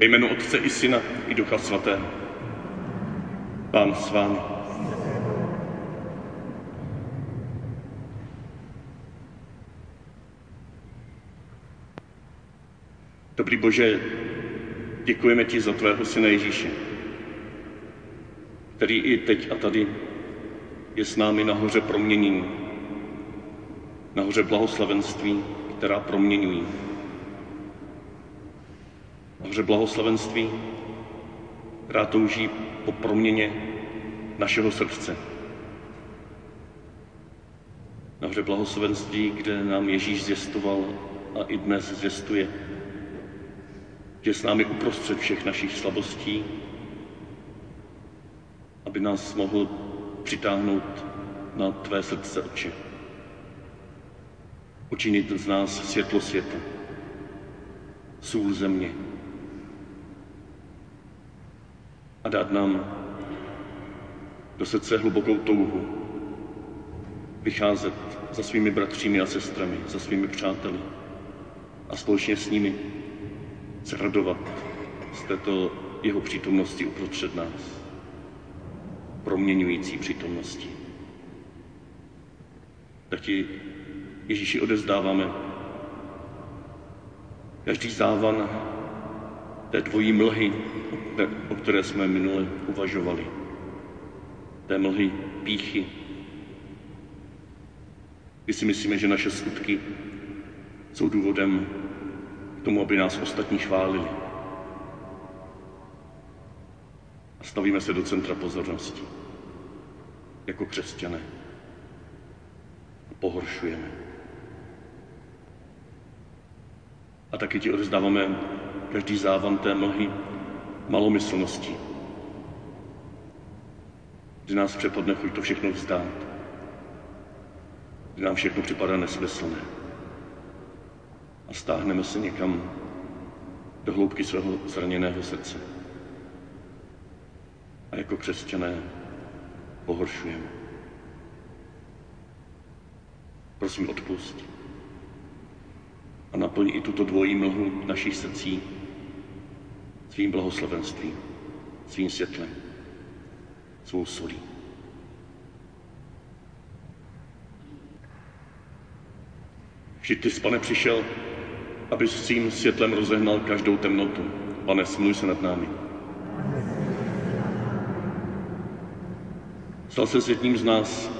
Ve jménu Otce i Syna i Ducha Svatého. Pán s vámi. Dobrý Bože, děkujeme ti za tvého syna Ježíše, který i teď a tady je s námi nahoře proměnění, nahoře blahoslavenství, která proměňují. Nahoře blahoslavenství, která touží po proměně našeho srdce. Nahoře blahoslavenství, kde nám Ježíš zvěstoval a i dnes zvěstuje, že s námi uprostřed všech našich slabostí, aby nás mohl přitáhnout na tvé srdce, oči. Učinit z nás světlo světa, sůl země a dát nám do srdce hlubokou touhu vycházet za svými bratřími a sestrami, za svými přáteli a společně s nimi se radovat z této jeho přítomnosti uprostřed nás, proměňující přítomnosti. Tak ti Ježíši odezdáváme každý závan té dvojí mlhy, o které jsme minule uvažovali. Té mlhy píchy, kdy si myslíme, že naše skutky jsou důvodem k tomu, aby nás ostatní chválili. A stavíme se do centra pozornosti jako křesťané. A pohoršujeme. A taky ti odezdáváme každý závan té mlhy malomyslnosti, kdy nás přepadne chuť to všechno vzdát, kdy nám všechno připadá nesmyslné a stáhneme se někam do hloubky svého zraněného srdce. A jako křesťané pohoršujeme. Prosím, odpust a naplň i tuto dvojí mlhu našich srdcí svým blahoslavenstvím, svým světlem, svou solí. Vždyť ty, pane, přišel aby s svým světlem rozehnal každou temnotu. Pane, smluj se nad námi. Stal se s jedním z nás,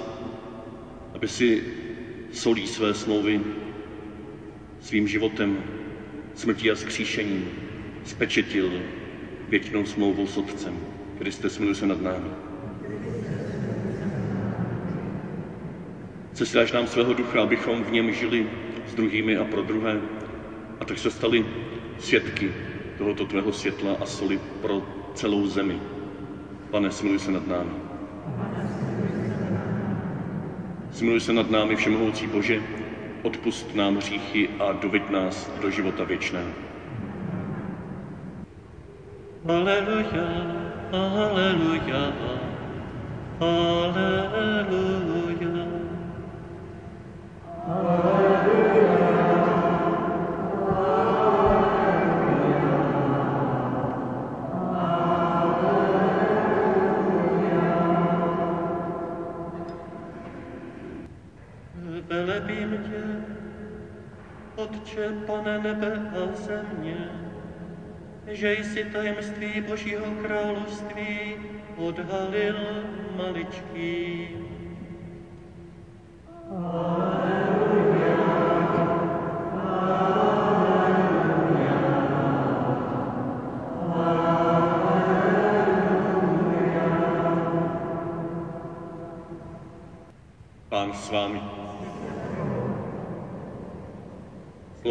aby si solí své smlouvy svým životem, smrtí a skříšením spečetil věčnou smlouvou s Otcem. Kriste, smluj se nad námi. Sesíláš nám svého ducha, abychom v něm žili s druhými a pro druhé, a tak se stali svědky tohoto tvého světla a soli pro celou zemi. Pane, smiluj se nad námi. Smiluj se nad námi, Všemohoucí Bože, odpust nám hříchy a doveď nás do života věčného. Aleluja, aleluja, aleluja. Aleluja. Velebím tě, Otče, pane nebe a země, že jsi tajemství Božího království odhalil maličký.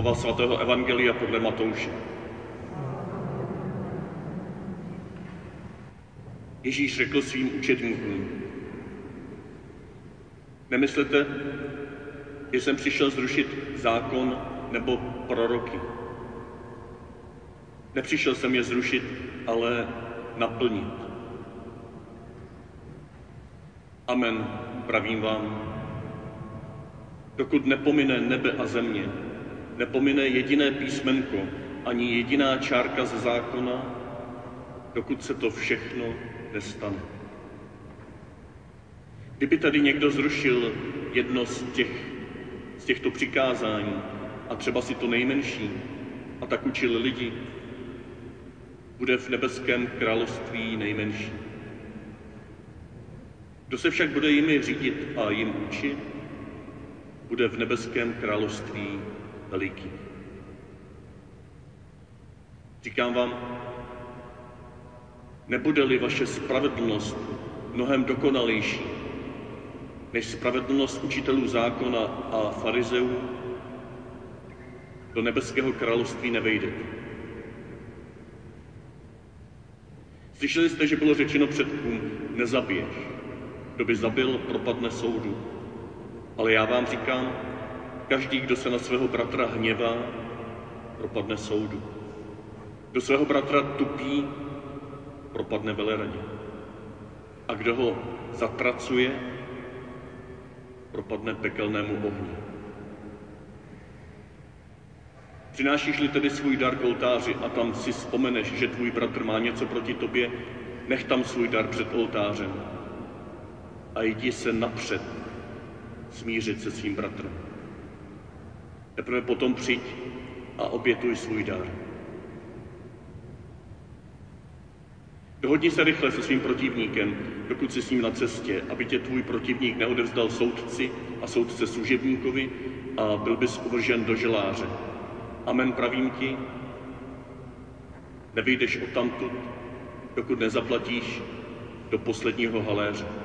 Slova svatého Evangelia podle Matouše. Ježíš řekl svým učedníkům, nemyslete, že jsem přišel zrušit zákon nebo proroky. Nepřišel jsem je zrušit, ale naplnit. Amen, pravím vám. Dokud nepomine nebe a země, nepomine jediné písmenko ani jediná čárka ze zákona, dokud se to všechno nestane. Kdyby tady někdo zrušil jedno z, těch, z těchto přikázání, a třeba si to nejmenší, a tak učil lidi, bude v nebeském království nejmenší. Kdo se však bude jimi řídit a jim učit, bude v nebeském království veliký. Říkám vám, nebude-li vaše spravedlnost mnohem dokonalejší než spravedlnost učitelů zákona a farizeů, do nebeského království nevejdete. Slyšeli jste, že bylo řečeno předkům, nezabiješ. Kdo by zabil, propadne soudu. Ale já vám říkám, každý, kdo se na svého bratra hněvá, propadne soudu. Kdo svého bratra tupí, propadne veleradě. A kdo ho zatracuje, propadne pekelnému ohni. Přinášíš-li tedy svůj dar k oltáři a tam si vzpomeneš, že tvůj bratr má něco proti tobě, nech tam svůj dar před oltářem a jdi se napřed smířit se svým bratrem. Teprve potom přijď a obětuj svůj dar. Dohodni se rychle se svým protivníkem, dokud jsi s ním na cestě, aby tě tvůj protivník neodevzdal soudci a soudce služebníkovi a byl bys uvržen do želáře. Amen pravím ti, nevyjdeš odtamtud, dokud nezaplatíš do posledního haléře.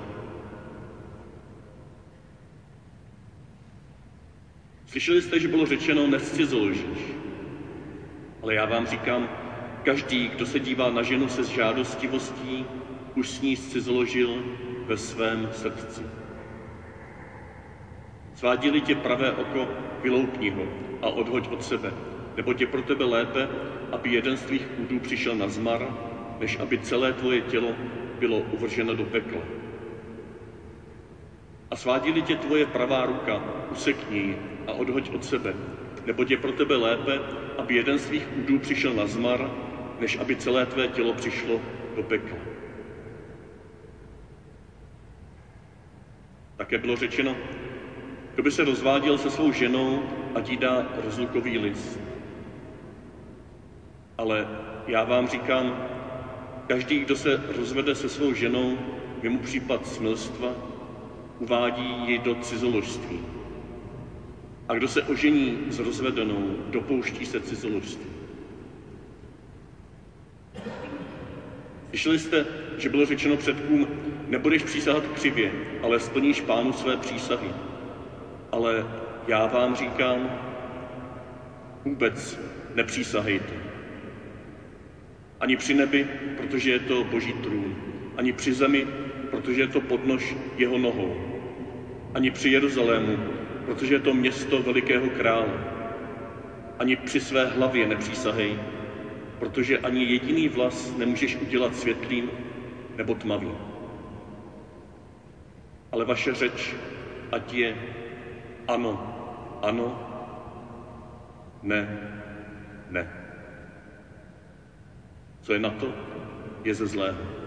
Slyšeli jste, že bylo řečeno, nescizoložíš. Ale já vám říkám, každý, kdo se dívá na ženu se žádostivostí, už s ní scizoložil ve svém srdci. Svádili tě pravé oko, vyloupni ho a odhoď od sebe, nebo tě pro tebe lépe, aby jeden z tvých údů přišel na zmar, než aby celé tvoje tělo bylo uvrženo do pekla. A svádili tě tvoje pravá ruka, usekni ji a odhoď od sebe, nebo je pro tebe lépe, aby jeden z tvých údů přišel na zmar, než aby celé tvé tělo přišlo do pekla. Také bylo řečeno, kdo by se rozváděl se svou ženou, a jí dá rozlukový list. Ale já vám říkám, každý, kdo se rozvede se svou ženou, je mu případ smilstva, uvádí ji do cizoložství. A kdo se ožení s rozvedenou, dopouští se cizoložství. Slyšeli jste, že bylo řečeno předkům, nebudeš přísahat křivě, ale splníš pánu své přísahy. Ale já vám říkám, vůbec nepřísahejte. Ani při nebi, protože je to boží trůn. Ani při zemi, protože je to podnož jeho nohou. Ani při Jeruzalému, protože je to město velikého krále. Ani při své hlavě nepřísahej, protože ani jediný vlas nemůžeš udělat světlým nebo tmavým. Ale vaše řeč, ať je ano, ano, ne, ne. Co je na to, je ze zlého.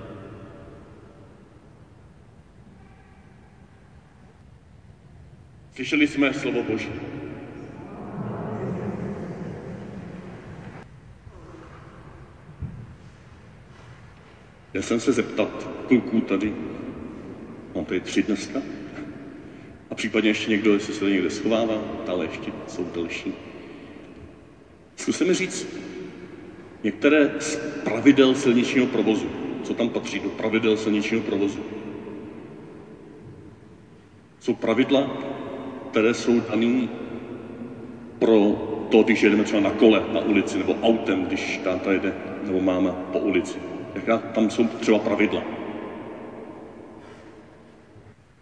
Slyšeli jsme slovo Boží. Já jsem se zeptat kluků tady, mám tady tři dneska, a případně ještě někdo, jestli se někde schovává, ale ještě jsou další. Zkusíme říct některé z pravidel silničního provozu. Co tam patří do pravidel silničního provozu? Jsou pravidla, které jsou dané pro to, když jedeme třeba na kole na ulici, nebo autem, když táta jede, nebo máma po ulici. Jaká tam jsou třeba pravidla?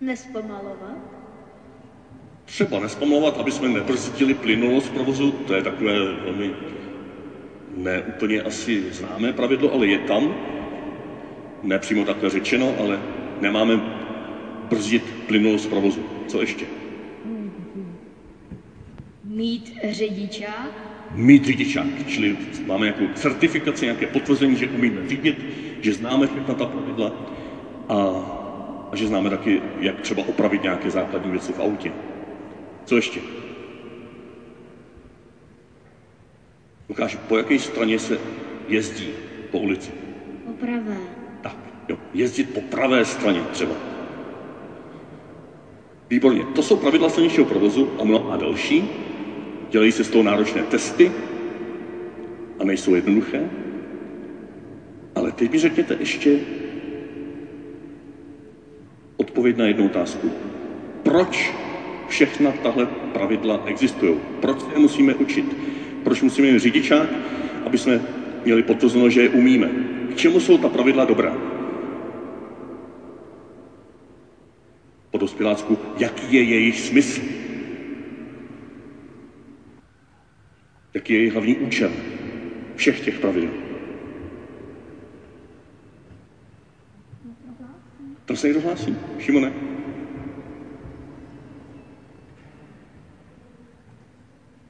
Nespomalovat. Třeba nespomalovat, aby jsme nebrzdili plynulost provozu, to je takové velmi neúplně asi známé pravidlo, ale je tam. Ne přímo takhle řečeno, ale nemáme brzdit plynulost provozu. Co ještě? Mít řidičák, mít řidičák, čili máme nějakou certifikaci, nějaké potvrzení, že umíme řídit, že známe všechna ta pravidla a, a že známe taky, jak třeba opravit nějaké základní věci v autě. Co ještě? Lukáš, po jaké straně se jezdí po ulici? Po pravé. Tak, jo, jezdit po pravé straně třeba. Výborně, to jsou pravidla silničního provozu a mnoha další. Dělají se z toho náročné testy a nejsou jednoduché. Ale teď mi řekněte ještě odpověď na jednu otázku. Proč všechna tahle pravidla existují? Proč je musíme učit? Proč musíme mít řidičák? Aby jsme měli potvrzeno, že je umíme. K čemu jsou ta pravidla dobrá? Po dospělácku, jaký je jejich smysl? Jaký je jejich hlavní účel všech těch pravidel? Tam se někdo hlásí? Šimone?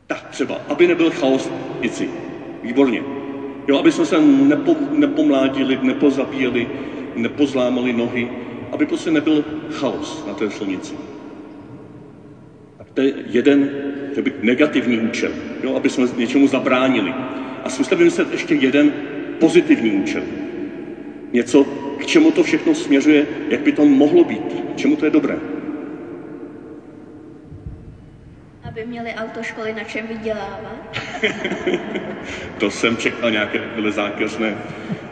Tak třeba, aby nebyl chaos v Výborně. Jo, aby jsme se nepo, nepomládili, nepozabíjeli, nepozlámali nohy, aby prostě nebyl chaos na té silnici. To je jeden to by negativní účel, jo, aby jsme něčemu zabránili. A zkuste vymyslet ještě jeden pozitivní účel. Něco, k čemu to všechno směřuje, jak by to mohlo být, k čemu to je dobré. Aby měli autoškoly na čem vydělávat. to jsem čekal nějaké takové zákeřné,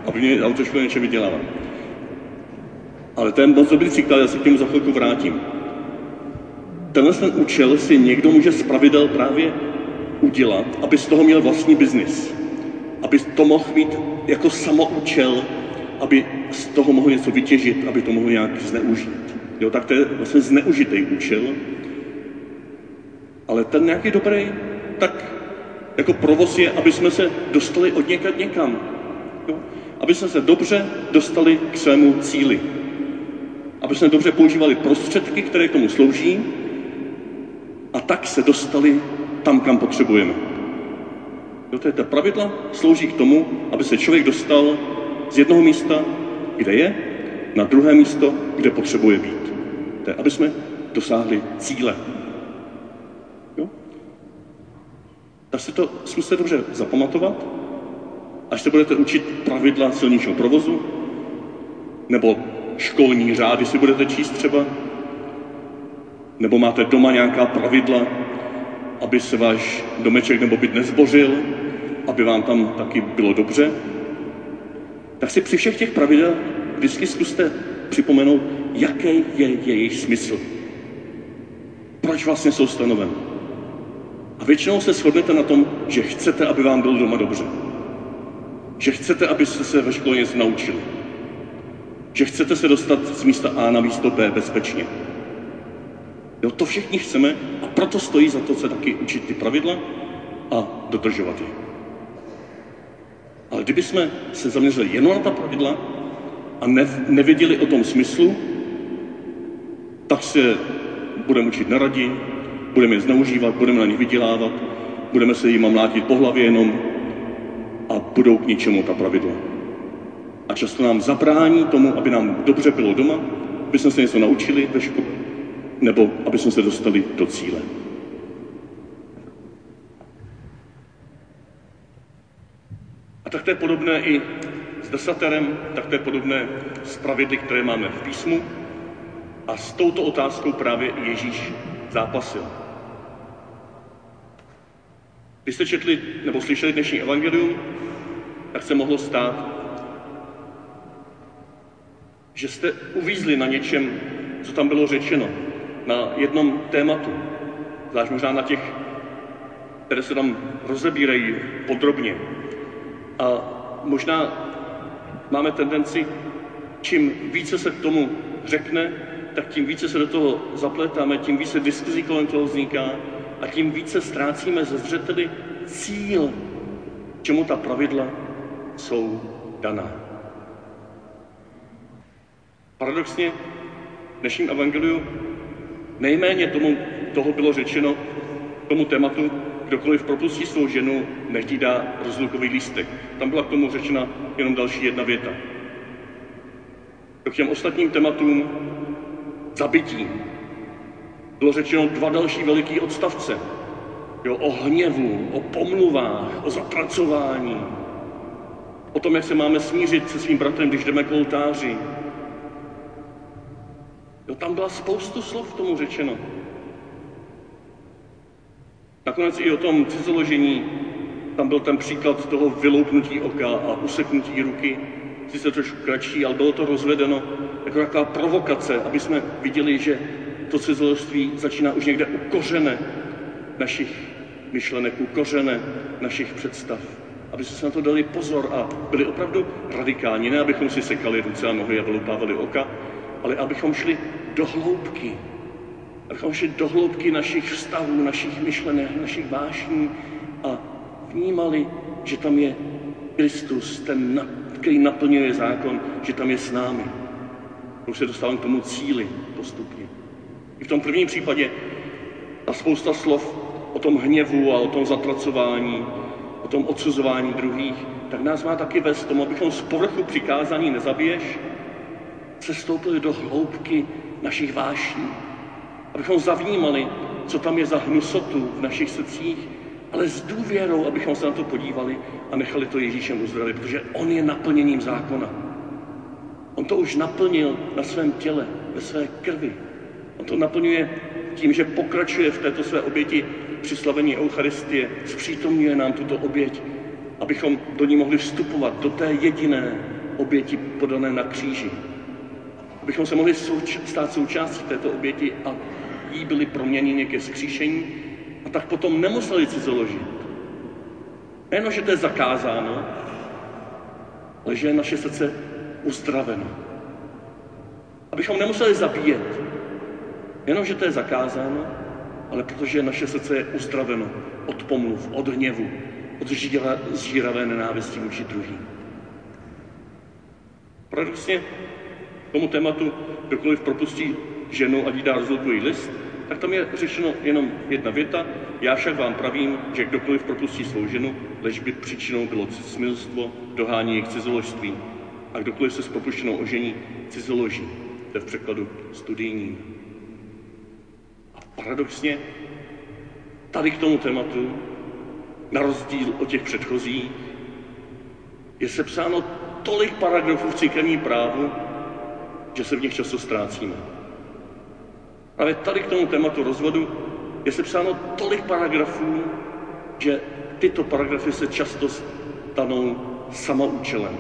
aby měli autoškoly na čem vydělávat. Ale to je moc dobrý příklad, já se k němu za chvilku vrátím. Tenhle ten účel si někdo může z pravidel právě udělat, aby z toho měl vlastní biznis. Aby to mohl mít jako samoučel, aby z toho mohl něco vytěžit, aby to mohl nějak zneužít. Jo, tak to je vlastně zneužitý účel. Ale ten nějaký dobrý, tak jako provoz je, aby jsme se dostali od někad někam. Jo? Aby jsme se dobře dostali k svému cíli aby jsme dobře používali prostředky, které k tomu slouží a tak se dostali tam, kam potřebujeme. Jo, to je ta pravidla, slouží k tomu, aby se člověk dostal z jednoho místa, kde je, na druhé místo, kde potřebuje být. To je, aby jsme dosáhli cíle. Jo? Tak si to zkuste dobře zapamatovat, až se budete učit pravidla silničního provozu, nebo školní řády si budete číst třeba? Nebo máte doma nějaká pravidla, aby se váš domeček nebo byt nezbořil, aby vám tam taky bylo dobře? Tak si při všech těch pravidel vždycky zkuste připomenout, jaký je jejich smysl. Proč vlastně jsou stanoven? A většinou se shodnete na tom, že chcete, aby vám bylo doma dobře. Že chcete, abyste se ve škole něco naučili že chcete se dostat z místa A na místo B bezpečně. Jo, to všichni chceme a proto stojí za to se taky učit ty pravidla a dodržovat je. Ale kdyby jsme se zaměřili jenom na ta pravidla a ne, nevěděli o tom smyslu, tak se budeme učit neradi, budeme je zneužívat, budeme na nich vydělávat, budeme se jim mlátit po hlavě jenom a budou k ničemu ta pravidla a často nám zabrání tomu, aby nám dobře bylo doma, aby jsme se něco naučili ve škole, nebo aby jsme se dostali do cíle. A tak to je podobné i s desaterem, tak to je podobné s pravidly, které máme v písmu. A s touto otázkou právě Ježíš zápasil. Když jste četli nebo slyšeli dnešní evangelium, tak se mohlo stát, že jste uvízli na něčem, co tam bylo řečeno, na jednom tématu, zvlášť možná na těch, které se tam rozebírají podrobně. A možná máme tendenci, čím více se k tomu řekne, tak tím více se do toho zapletáme, tím více diskuzí kolem toho vzniká a tím více ztrácíme ze zřeteli cíl, čemu ta pravidla jsou daná. Paradoxně v dnešním evangeliu nejméně tomu, toho bylo řečeno, tomu tématu, kdokoliv propustí svou ženu, nech jí dá rozlukový lístek. Tam byla k tomu řečena jenom další jedna věta. K těm ostatním tématům zabití bylo řečeno dva další veliký odstavce. Jo, o hněvu, o pomluvách, o zapracování, o tom, jak se máme smířit se svým bratrem, když jdeme k oltáři. Jo, tam byla spoustu slov tomu řečeno. Nakonec i o tom cizoložení, tam byl ten příklad toho vyloupnutí oka a useknutí ruky, sice trošku kratší, ale bylo to rozvedeno jako taková provokace, aby jsme viděli, že to cizoloství začíná už někde u kořene našich myšlenek, u kořene našich představ. Aby jsme se na to dali pozor a byli opravdu radikální, ne abychom si sekali ruce a nohy a vyloupávali oka, ale abychom šli do hloubky, abychom šli do hloubky našich vztahů, našich myšlenek, našich vášní a vnímali, že tam je Kristus, ten, který naplňuje zákon, že tam je s námi. Už se dostávám k tomu cíli postupně. I v tom prvním případě ta spousta slov o tom hněvu a o tom zatracování, o tom odsuzování druhých, tak nás má taky vést tomu, abychom z povrchu přikázání nezabiješ, se stoupili do hloubky našich vášní, abychom zavnímali, co tam je za hnusotu v našich srdcích, ale s důvěrou, abychom se na to podívali a nechali to Ježíšem uzdravit, protože On je naplněním zákona. On to už naplnil na svém těle, ve své krvi. On to naplňuje tím, že pokračuje v této své oběti při slavení Eucharistie, zpřítomňuje nám tuto oběť, abychom do ní mohli vstupovat, do té jediné oběti podané na kříži. Abychom se mohli souč- stát součástí této oběti a jí byli proměněni ke skříšení a tak potom nemuseli cizoložit. Nejen, že to je zakázáno, ale že je naše srdce uzdraveno. Abychom nemuseli zabíjet, jenom, že to je zakázáno, ale protože naše srdce je uzdraveno od pomluv, od hněvu, od zžíra, zžíravé nenávisti vůči druhým. Paradoxně tomu tématu, kdokoliv propustí ženu a jí dá list, tak tam je řešeno jenom jedna věta. Já však vám pravím, že kdokoliv propustí svou ženu, lež by příčinou bylo smilstvo, dohání k cizoložství. A kdokoliv se s propuštěnou ožení, cizoloží. To je v překladu studijním. A paradoxně, tady k tomu tématu, na rozdíl od těch předchozích, je sepsáno tolik paragrafů v církevním právu, že se v nich často ztrácíme. Ale tady k tomu tématu rozvodu je sepsáno tolik paragrafů, že tyto paragrafy se často stanou samoučelem.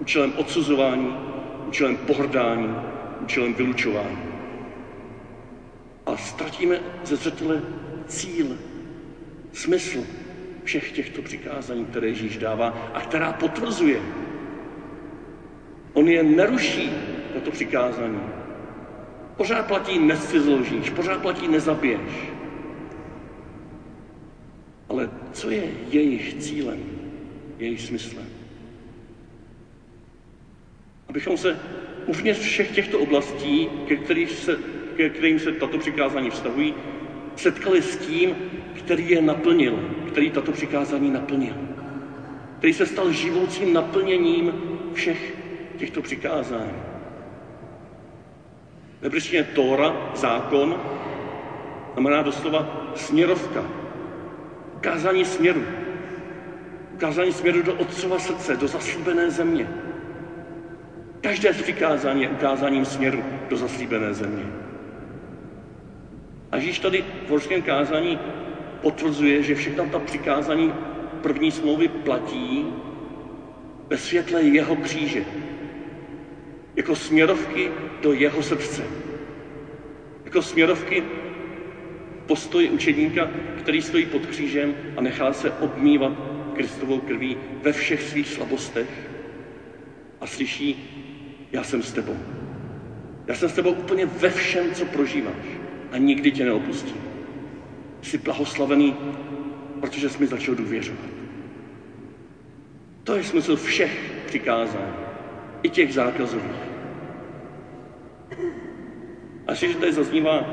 Účelem odsuzování, účelem pohrdání, účelem vylučování. A ztratíme ze zřetele cíl, smysl všech těchto přikázání, které Ježíš dává a která potvrzuje. On je neruší, toto přikázání. Pořád platí nescizložíš, pořád platí nezabiješ. Ale co je jejich cílem, jejich smyslem? Abychom se uvnitř všech těchto oblastí, ke, kterých se, ke kterým se tato přikázání vztahují, setkali s tím, který je naplnil, který tato přikázání naplnil. Který se stal živoucím naplněním všech těchto přikázání. Hebrejštině Tóra, zákon, znamená doslova směrovka, ukázání směru. Ukázání směru do otcova srdce, do zaslíbené země. Každé z přikázání je ukázáním směru do zaslíbené země. A Ježíš tady v horském kázání potvrzuje, že všechna ta přikázání první smlouvy platí ve světle jeho kříže, jako směrovky do jeho srdce. Jako směrovky postoji učedníka, který stojí pod křížem a nechá se obmývat Kristovou krví ve všech svých slabostech a slyší, já jsem s tebou. Já jsem s tebou úplně ve všem, co prožíváš a nikdy tě neopustím. Jsi blahoslavený, protože jsi mi začal důvěřovat. To je smysl všech přikázání, i těch zákazových. A že tady zaznívá,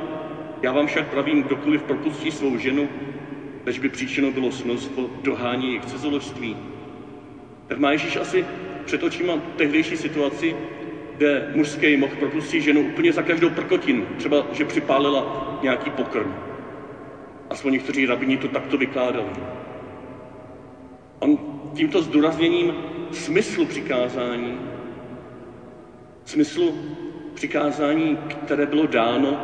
já vám však pravím, kdokoliv propustí svou ženu, než by příčinou bylo smilstvo, dohání k cizoložství. Tak má Ježíš asi před očima tehdejší situaci, kde mužský mohl propustit ženu úplně za každou prkotinu, třeba, že připálila nějaký pokrm. Aspoň někteří rabini to takto vykládali. On tímto zdůrazněním smyslu přikázání, smyslu přikázání, které bylo dáno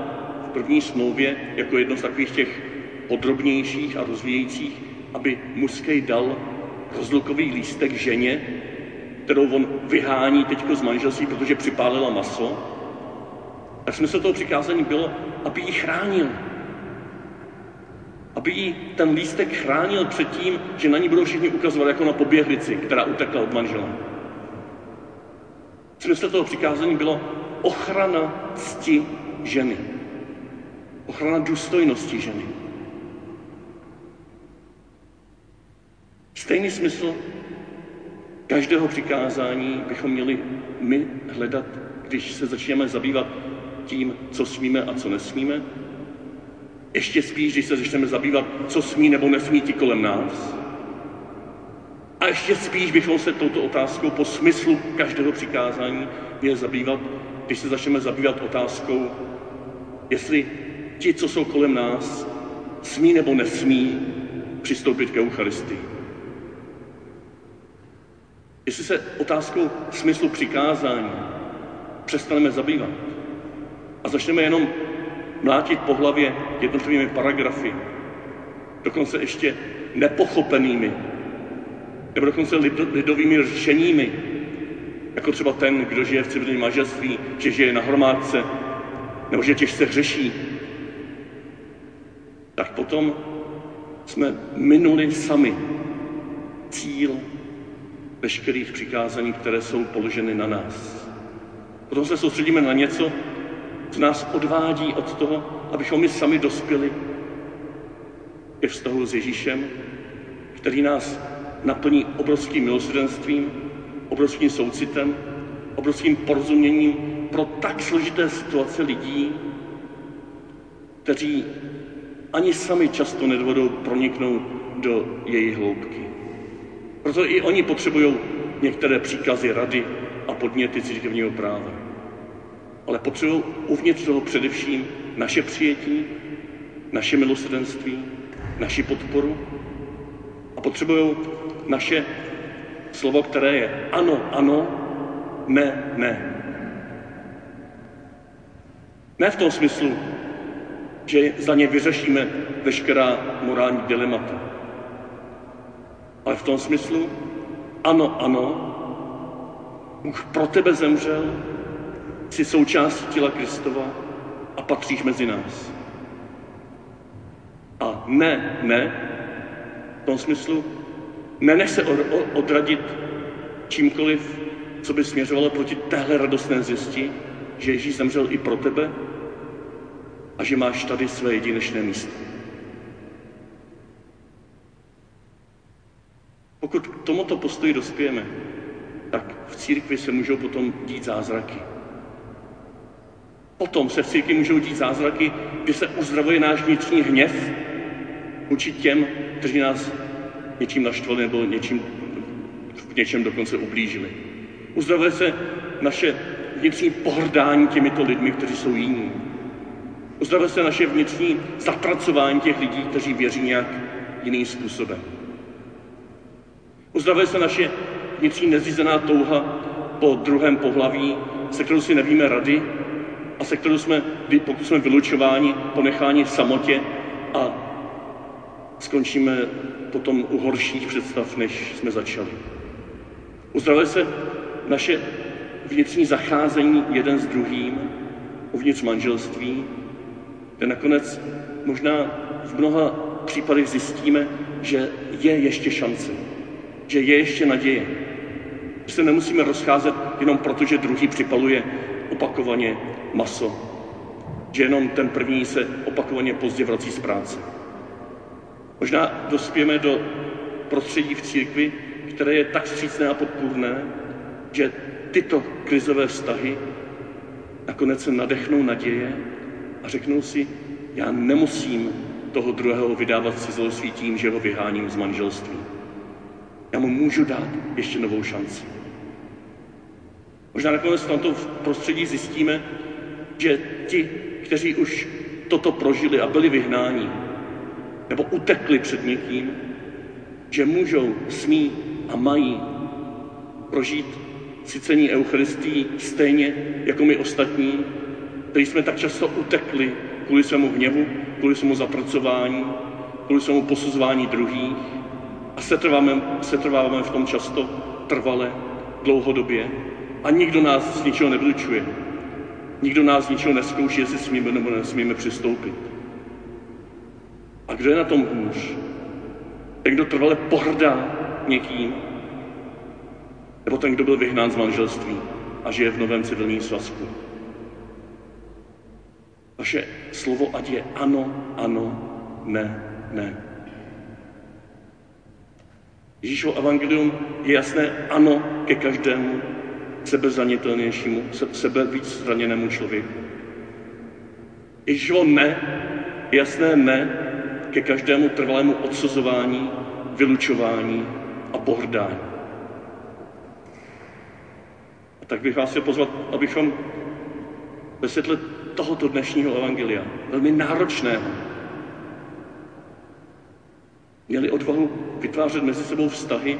v první smlouvě jako jedno z takových těch podrobnějších a rozvíjejících, aby mužský dal rozlukový lístek ženě, kterou on vyhání teďko z manželství, protože připálila maso, tak smysl toho přikázání bylo, aby ji chránil. Aby ji ten lístek chránil před tím, že na ní budou všichni ukazovat jako na poběhlici, která utekla od manžela. Smysl toho přikázání bylo ochrana cti ženy. Ochrana důstojnosti ženy. Stejný smysl každého přikázání bychom měli my hledat, když se začneme zabývat tím, co smíme a co nesmíme. Ještě spíš, když se začneme zabývat, co smí nebo nesmí ti kolem nás. A ještě spíš bychom se touto otázkou po smyslu každého přikázání měli zabývat, když se začneme zabývat otázkou, jestli ti, co jsou kolem nás, smí nebo nesmí přistoupit k Eucharistii. Jestli se otázkou smyslu přikázání přestaneme zabývat a začneme jenom mlátit po hlavě jednotlivými paragrafy, dokonce ještě nepochopenými, nebo dokonce lidovými řešeními, jako třeba ten, kdo žije v civilním manželství, že žije na hromádce, nebo že těžce hřeší, tak potom jsme minuli sami cíl veškerých přikázání, které jsou položeny na nás. Potom se soustředíme na něco, co nás odvádí od toho, abychom my sami dospěli ke vztahu s Ježíšem, který nás naplní obrovským milosrdenstvím, obrovským soucitem, obrovským porozuměním pro tak složité situace lidí, kteří ani sami často nedovedou proniknout do její hloubky. Proto i oni potřebují některé příkazy, rady a podněty církevního práva. Ale potřebují uvnitř toho především naše přijetí, naše milosrdenství, naši podporu a potřebují naše slovo, které je ano, ano, ne, ne. Ne v tom smyslu, že za ně vyřešíme veškerá morální dilemata, ale v tom smyslu, ano, ano, Bůh pro tebe zemřel, jsi součástí těla Kristova a patříš mezi nás. A ne, ne, v tom smyslu, nenech se odradit čímkoliv, co by směřovalo proti téhle radostné zjistí, že Ježíš zemřel i pro tebe a že máš tady své jedinečné místo. Pokud k tomuto postoji dospějeme, tak v církvi se můžou potom dít zázraky. Potom se v církvi můžou dít zázraky, kdy se uzdravuje náš vnitřní hněv vůči těm, kteří nás něčím naštvali nebo něčím, v něčem dokonce ublížili. Uzdravuje se naše vnitřní pohrdání těmito lidmi, kteří jsou jiní. Uzdravuje se naše vnitřní zatracování těch lidí, kteří věří nějak jiným způsobem. Uzdravuje se naše vnitřní nezřízená touha po druhém pohlaví, se kterou si nevíme rady a se kterou jsme, pokud jsme vylučováni, ponecháni v samotě a skončíme potom u horších představ, než jsme začali. Uzdravuje se naše vnitřní zacházení jeden s druhým uvnitř manželství, kde nakonec možná v mnoha případech zjistíme, že je ještě šance že je ještě naděje. Že se nemusíme rozcházet jenom proto, že druhý připaluje opakovaně maso. Že jenom ten první se opakovaně pozdě vrací z práce. Možná dospějeme do prostředí v církvi, které je tak střícné a podpůrné, že tyto krizové vztahy nakonec se nadechnou naděje a řeknou si, já nemusím toho druhého vydávat cizolství tím, že ho vyháním z manželství. Já mu můžu dát ještě novou šanci. Možná nakonec v tomto prostředí zjistíme, že ti, kteří už toto prožili a byli vyhnáni, nebo utekli před někým, že můžou, smí a mají prožít sycení Eucharistii stejně jako my ostatní, kteří jsme tak často utekli kvůli svému hněvu, kvůli svému zapracování, kvůli svému posuzování druhých a setrváme, setrváváme v tom často trvale, dlouhodobě a nikdo nás z ničeho nevylučuje. Nikdo nás z ničeho neskouší, jestli smíme nebo nesmíme přistoupit. A kdo je na tom hůř? Ten, kdo trvale pohrdá někým, nebo ten, kdo byl vyhnán z manželství a žije v novém civilním svazku. Vaše slovo ať je ano, ano, ne, ne. Ježíšovo evangelium je jasné ano ke každému sebezranitelnějšímu, sebe víc zraněnému člověku. Ježíšovo ne jasné ne ke každému trvalému odsuzování, vylučování a pohrdání. A tak bych vás chtěl pozvat, abychom ve světle tohoto dnešního evangelia, velmi náročného, měli odvahu vytvářet mezi sebou vztahy,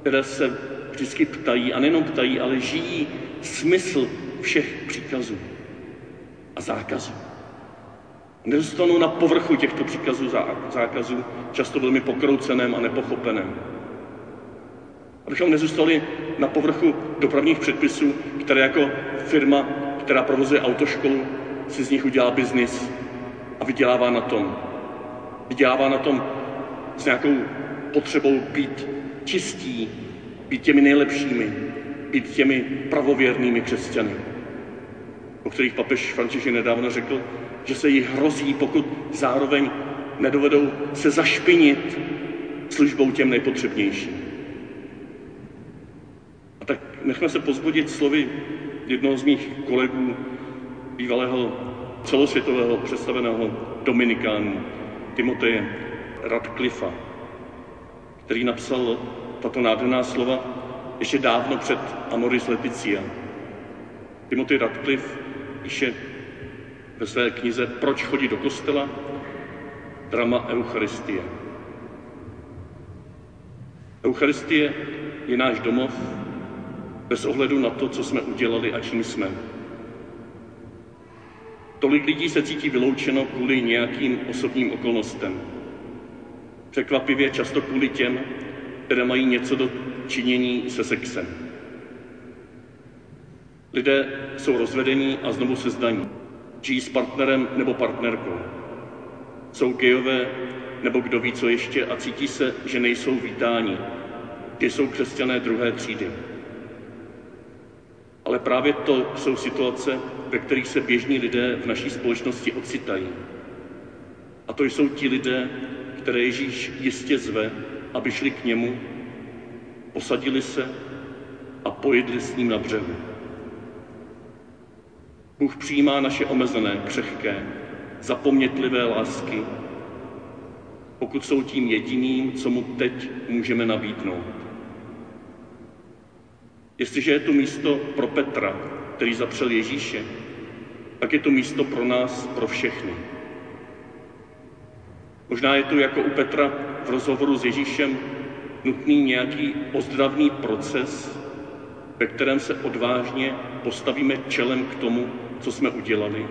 které se vždycky ptají, a nejenom ptají, ale žijí smysl všech příkazů a zákazů. Nezůstanou na povrchu těchto příkazů zákazů, často velmi pokrouceném a nepochopeném. Abychom nezůstali na povrchu dopravních předpisů, které jako firma, která provozuje autoškolu, si z nich udělá biznis a vydělává na tom. Vydělává na tom s nějakou potřebou být čistí, být těmi nejlepšími, být těmi pravověrnými křesťany, o kterých papež František nedávno řekl, že se jich hrozí, pokud zároveň nedovedou se zašpinit službou těm nejpotřebnějším. A tak nechme se pozbudit slovy jednoho z mých kolegů, bývalého celosvětového představeného Dominikánu, Timoteje Radcliffa, který napsal tato nádherná slova ještě dávno před Amoris Leticia. Timothy Radcliffe píše ve své knize Proč chodit do kostela? Drama Eucharistie. Eucharistie je náš domov bez ohledu na to, co jsme udělali a čím jsme. Tolik lidí se cítí vyloučeno kvůli nějakým osobním okolnostem. Překvapivě často kvůli těm, které mají něco do činění se sexem. Lidé jsou rozvedení a znovu se zdaní. Žijí s partnerem nebo partnerkou. Jsou gejové nebo kdo ví co ještě a cítí se, že nejsou vítáni, že jsou křesťané druhé třídy. Ale právě to jsou situace, ve kterých se běžní lidé v naší společnosti ocitají. A to jsou ti lidé, které Ježíš jistě zve, aby šli k němu, posadili se a pojedli s ním na břehu. Bůh přijímá naše omezené, křehké, zapomnětlivé lásky, pokud jsou tím jediným, co mu teď můžeme nabídnout. Jestliže je to místo pro Petra, který zapřel Ježíše, tak je to místo pro nás, pro všechny. Možná je tu jako u Petra v rozhovoru s Ježíšem nutný nějaký ozdravný proces, ve kterém se odvážně postavíme čelem k tomu, co jsme udělali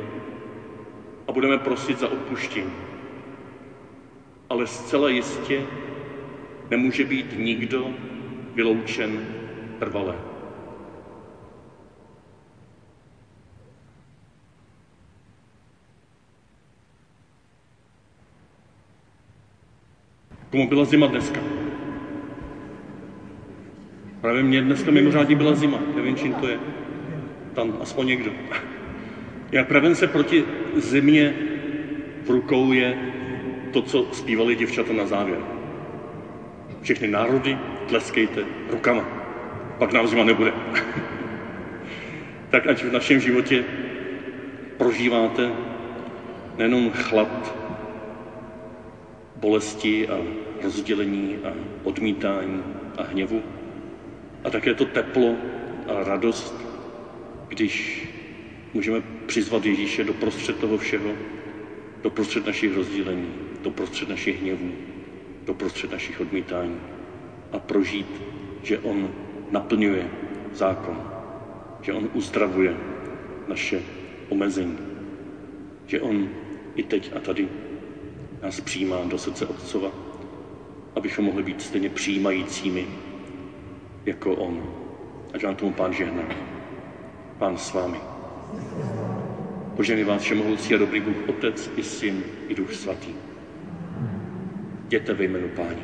a budeme prosit za odpuštění. Ale zcela jistě nemůže být nikdo vyloučen trvale. Komu byla zima dneska? Právě mě dneska mimořádně byla zima, nevím, čím to je. Tam aspoň někdo. Jak prevence proti zimě v rukou je to, co zpívali děvčata na závěr. Všechny národy tleskejte rukama, pak nám zima nebude. tak ať v našem životě prožíváte nejenom chlad, bolesti a rozdělení a odmítání a hněvu. A také to teplo a radost, když můžeme přizvat Ježíše do prostřed toho všeho, do prostřed našich rozdělení, do prostřed našich hněvů, do prostřed našich odmítání a prožít, že On naplňuje zákon, že On uzdravuje naše omezení, že On i teď a tady nás přijímá do srdce Otcova, abychom mohli být stejně přijímajícími jako On. Ať vám tomu Pán žehná. Pán s vámi. Požený vás všemohoucí a dobrý Bůh, Otec i Syn i Duch Svatý. Jděte ve jménu Páně.